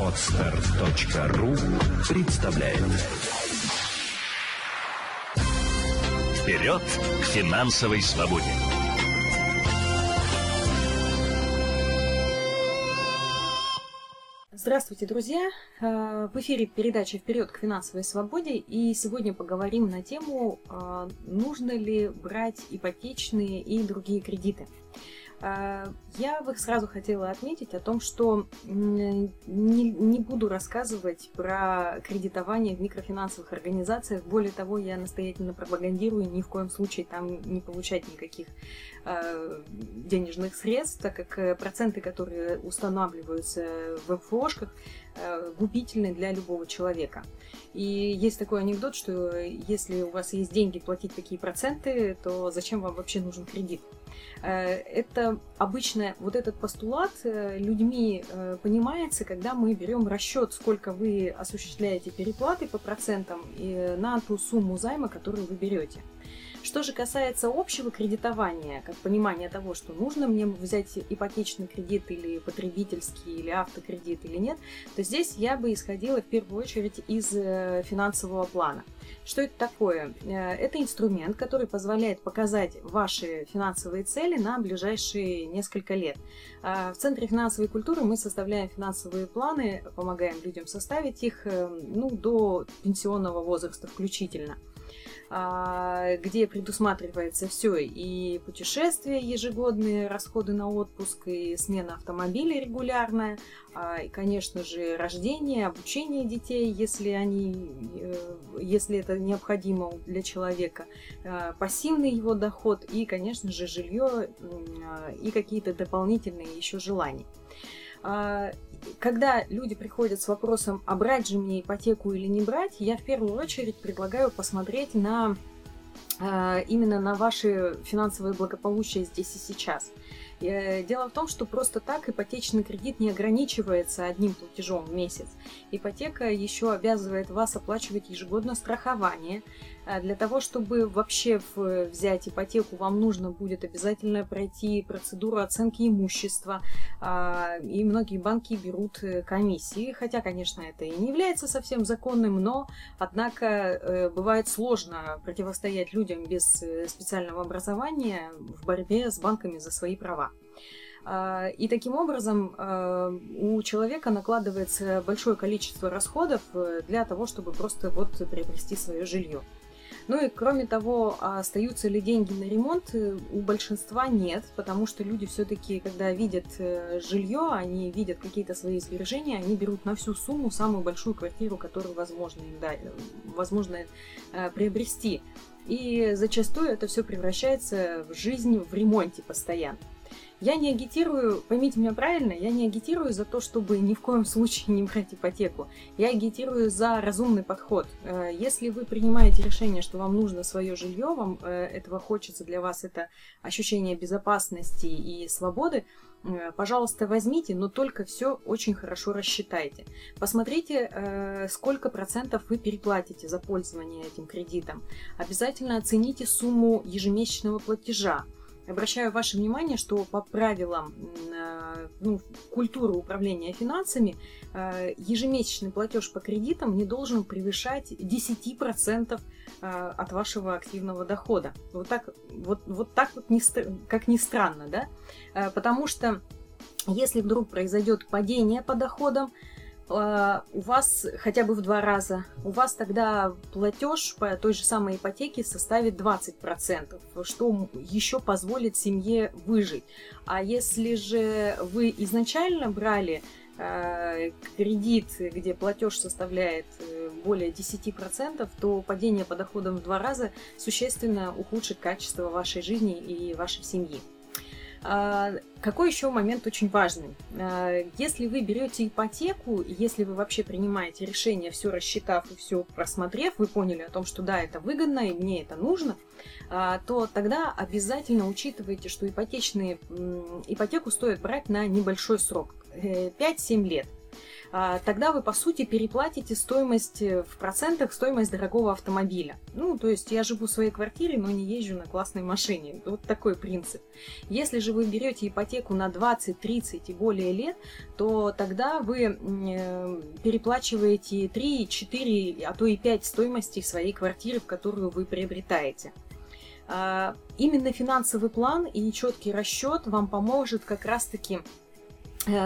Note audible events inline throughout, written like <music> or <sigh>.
Отстар.ру представляет Вперед к финансовой свободе! Здравствуйте, друзья! Э, в эфире передача «Вперед к финансовой свободе» и сегодня поговорим на тему, э, нужно ли брать ипотечные и другие кредиты. Я бы сразу хотела отметить о том, что не, не буду рассказывать про кредитование в микрофинансовых организациях. Более того, я настоятельно пропагандирую ни в коем случае там не получать никаких э, денежных средств, так как э, проценты, которые устанавливаются в МФОшках, э, губительны для любого человека. И есть такой анекдот, что если у вас есть деньги платить такие проценты, то зачем вам вообще нужен кредит? Э, это обычно вот этот постулат э, людьми э, понимается, когда мы берем расчет, сколько вы осуществляете переплаты по процентам на ту сумму займа, которую вы берете. Что же касается общего кредитования, как понимание того, что нужно мне взять ипотечный кредит или потребительский, или автокредит или нет, то здесь я бы исходила в первую очередь из финансового плана. Что это такое? Э, это инструмент, который позволяет показать ваши финансовые цели на ближайшие несколько лет. А, в Центре финансовой культуры мы составляем финансовые планы, помогаем людям составить их э, ну, до пенсионного возраста включительно. А, где предусматривается все и путешествия ежегодные, расходы на отпуск, и смена автомобиля регулярная, а, и, конечно же, рождение, обучение детей, если, они, э, если это необходимо для человека, а, пассивный его доход и, конечно же, жилье и какие-то дополнительные еще желания когда люди приходят с вопросом, а брать же мне ипотеку или не брать, я в первую очередь предлагаю посмотреть на а, именно на ваше финансовое благополучие здесь и сейчас. Э, дело в том, что просто так ипотечный кредит не ограничивается одним платежом в месяц. Ипотека еще обязывает вас оплачивать ежегодно страхование. Э, для того, чтобы вообще взять ипотеку, вам нужно будет обязательно пройти процедуру оценки имущества. А, и многие банки берут э, комиссии, хотя, конечно, это и не является совсем законным, но, однако, бывает сложно противостоять людям без специального образования в борьбе с банками за свои права. А, и таким образом а, у человека накладывается большое количество расходов э, для того, чтобы просто вот приобрести свое жилье. Ну и кроме того, остаются ли деньги на ремонт, э, у большинства нет, потому что люди все-таки, когда видят э, жилье, они видят какие-то свои сбережения, они берут на всю сумму самую большую квартиру, которую возможно им да, возможно приобрести. И зачастую это все превращается в жизнь в ремонте постоянно. Я не агитирую, поймите меня правильно, я не агитирую за то, чтобы ни в коем случае не брать ипотеку. Я агитирую за разумный подход. Э, если вы принимаете решение, что вам нужно свое жилье, вам э, этого хочется, для вас это ощущение безопасности и свободы, э, пожалуйста, возьмите, но только все очень хорошо рассчитайте. Посмотрите, сколько процентов вы переплатите за пользование этим кредитом. Обязательно оцените сумму ежемесячного платежа. Обращаю ваше внимание, что по правилам э, ну, культуры управления финансами э, ежемесячный платеж по кредитам не должен превышать 10% э, от вашего активного дохода. Вот так вот, вот, так вот не, как ни странно, да? Потому что если вдруг произойдет падение по доходам, а, у вас хотя бы в два раза, у вас тогда платеж по той же самой ипотеке составит 20%, что еще позволит семье выжить. А если же вы изначально брали э, кредит, где платеж составляет э, более 10%, то падение по доходам в два раза существенно ухудшит качество вашей жизни и вашей семьи. А, какой еще момент очень важный? А, если вы берете ипотеку, если вы вообще принимаете решение, все рассчитав и все просмотрев, вы поняли о том, что да, это выгодно и мне это нужно, а, то тогда обязательно учитывайте, что ипотечные, ипотеку стоит брать на небольшой срок, 5-7 э, лет. А, тогда вы, по сути, переплатите стоимость э, в процентах стоимость дорогого автомобиля. Ну, то есть я живу в своей квартире, но не езжу на классной машине. Вот такой принцип. Если же вы берете ипотеку на 20, 30 и более лет, то тогда вы э, переплачиваете 3, 4, а то и 5 стоимости своей квартиры, в которую вы приобретаете. А, именно финансовый план и четкий расчет вам поможет как раз-таки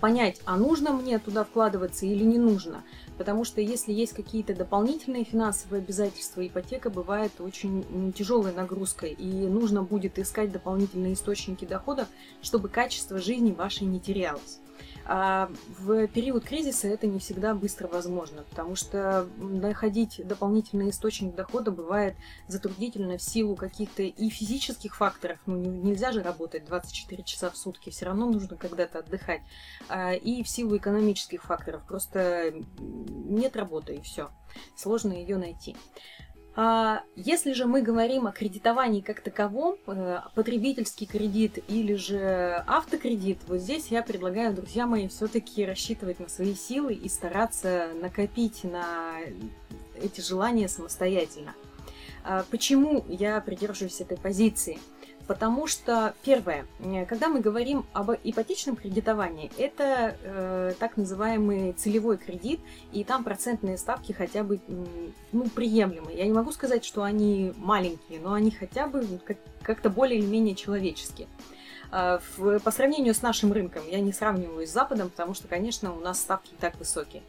понять, а нужно мне туда вкладываться или не нужно. Потому что если есть какие-то дополнительные финансовые обязательства, ипотека бывает очень тяжелой нагрузкой, и нужно будет искать дополнительные источники дохода, чтобы качество жизни вашей не терялось. А в период кризиса это не всегда быстро возможно, потому что находить дополнительный источник дохода бывает затруднительно в силу каких-то и физических факторов. Ну, нельзя же работать 24 часа в сутки, все равно нужно когда-то отдыхать. А, и в силу экономических факторов. Просто нет работы и все. Сложно ее найти. А если же мы говорим о кредитовании как таковом, э, потребительский кредит или же автокредит, вот здесь я предлагаю, друзья мои, все-таки рассчитывать на свои силы и стараться накопить на эти желания самостоятельно. А почему я придерживаюсь этой позиции? Потому что, первое, э, когда мы говорим об ипотечном кредитовании, это э, так называемый целевой кредит, и там процентные ставки хотя бы ну, приемлемые. Я не могу сказать, что они маленькие, но они хотя бы как-то более или менее человеческие. А, в, по сравнению с нашим рынком, я не сравниваю с Западом, потому что, конечно, у нас ставки так высокие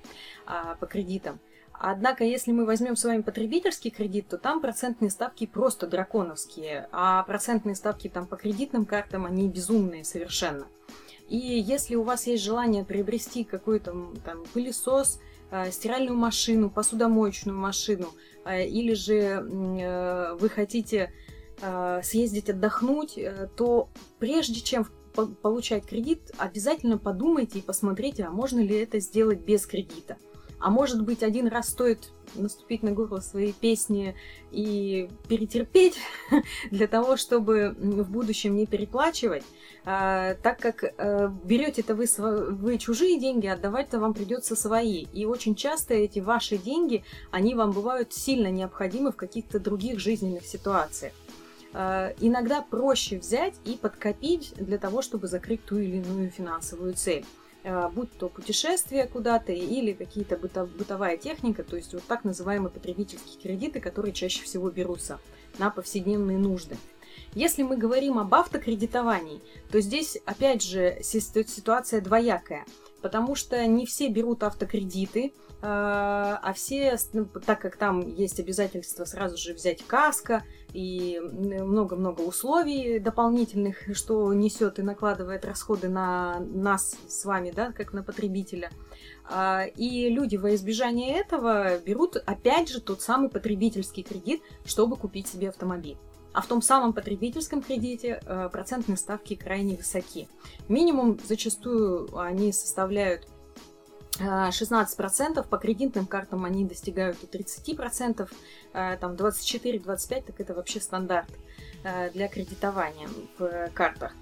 а, по кредитам. Однако, если мы возьмем с вами потребительский кредит, то там процентные ставки просто драконовские, а процентные ставки там по кредитным картам, они безумные совершенно. И если у вас есть желание приобрести какой-то там пылесос, э, стиральную машину, посудомоечную машину, э, или же э, вы хотите съездить отдохнуть, то прежде чем получать кредит, обязательно подумайте и посмотрите, а можно ли это сделать без кредита. А может быть, один раз стоит наступить на горло своей песни и перетерпеть <laughs> для того, чтобы в будущем не переплачивать, а, так как а, берете-то вы, вы чужие деньги, отдавать-то вам придется свои. И очень часто эти ваши деньги, они вам бывают сильно необходимы в каких-то других жизненных ситуациях. А, иногда проще взять и подкопить для того, чтобы закрыть ту или иную финансовую цель. Э, будь то путешествие куда-то или какие-то быто, бытовая техника, то есть вот так называемые потребительские кредиты, которые чаще всего берутся на повседневные нужды. Если мы говорим об автокредитовании, то здесь опять же ситуация двоякая, потому что не все берут автокредиты, а, а все, ну, так как там есть обязательство сразу же взять каско и много-много условий дополнительных, что несет и накладывает расходы на нас с вами, да, как на потребителя. А, и люди во избежание этого берут, опять же, тот самый потребительский кредит, чтобы купить себе автомобиль. А в том самом потребительском кредите э, процентные ставки крайне высоки. Минимум зачастую они составляют 16%, по кредитным картам они достигают и 30%, э, там 24-25%, так это вообще стандарт э, для кредитования в картах.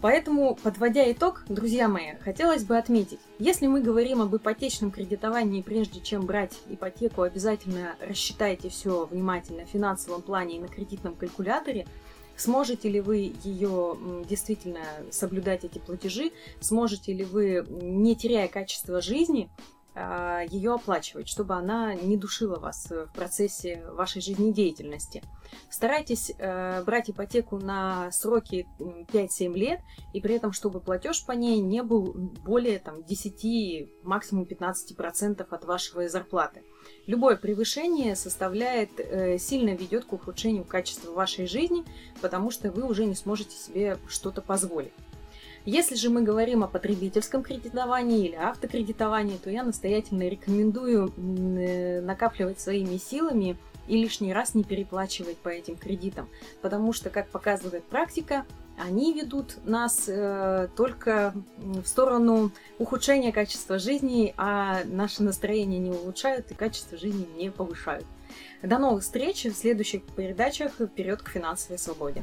Поэтому, подводя итог, друзья мои, хотелось бы отметить, если мы говорим об ипотечном кредитовании, прежде чем брать ипотеку, обязательно рассчитайте все внимательно в финансовом плане и на кредитном калькуляторе, Сможете ли вы ее действительно соблюдать эти платежи? Сможете ли вы, не теряя качество жизни, ее оплачивать, чтобы она не душила вас в процессе вашей жизнедеятельности. Старайтесь э, брать ипотеку на сроки 5-7 лет, и при этом, чтобы платеж по ней не был более там, 10, максимум 15% от вашей зарплаты. Любое превышение составляет, э, сильно ведет к ухудшению качества вашей жизни, потому что вы уже не сможете себе что-то позволить. Если же мы говорим о потребительском кредитовании или автокредитовании, то я настоятельно рекомендую э, накапливать своими силами и лишний раз не переплачивать по этим кредитам, потому что, как показывает практика, они ведут нас э, только в сторону ухудшения качества жизни, а наше настроение не улучшают и качество жизни не повышают. До новых встреч в следующих передачах «Вперед к финансовой свободе».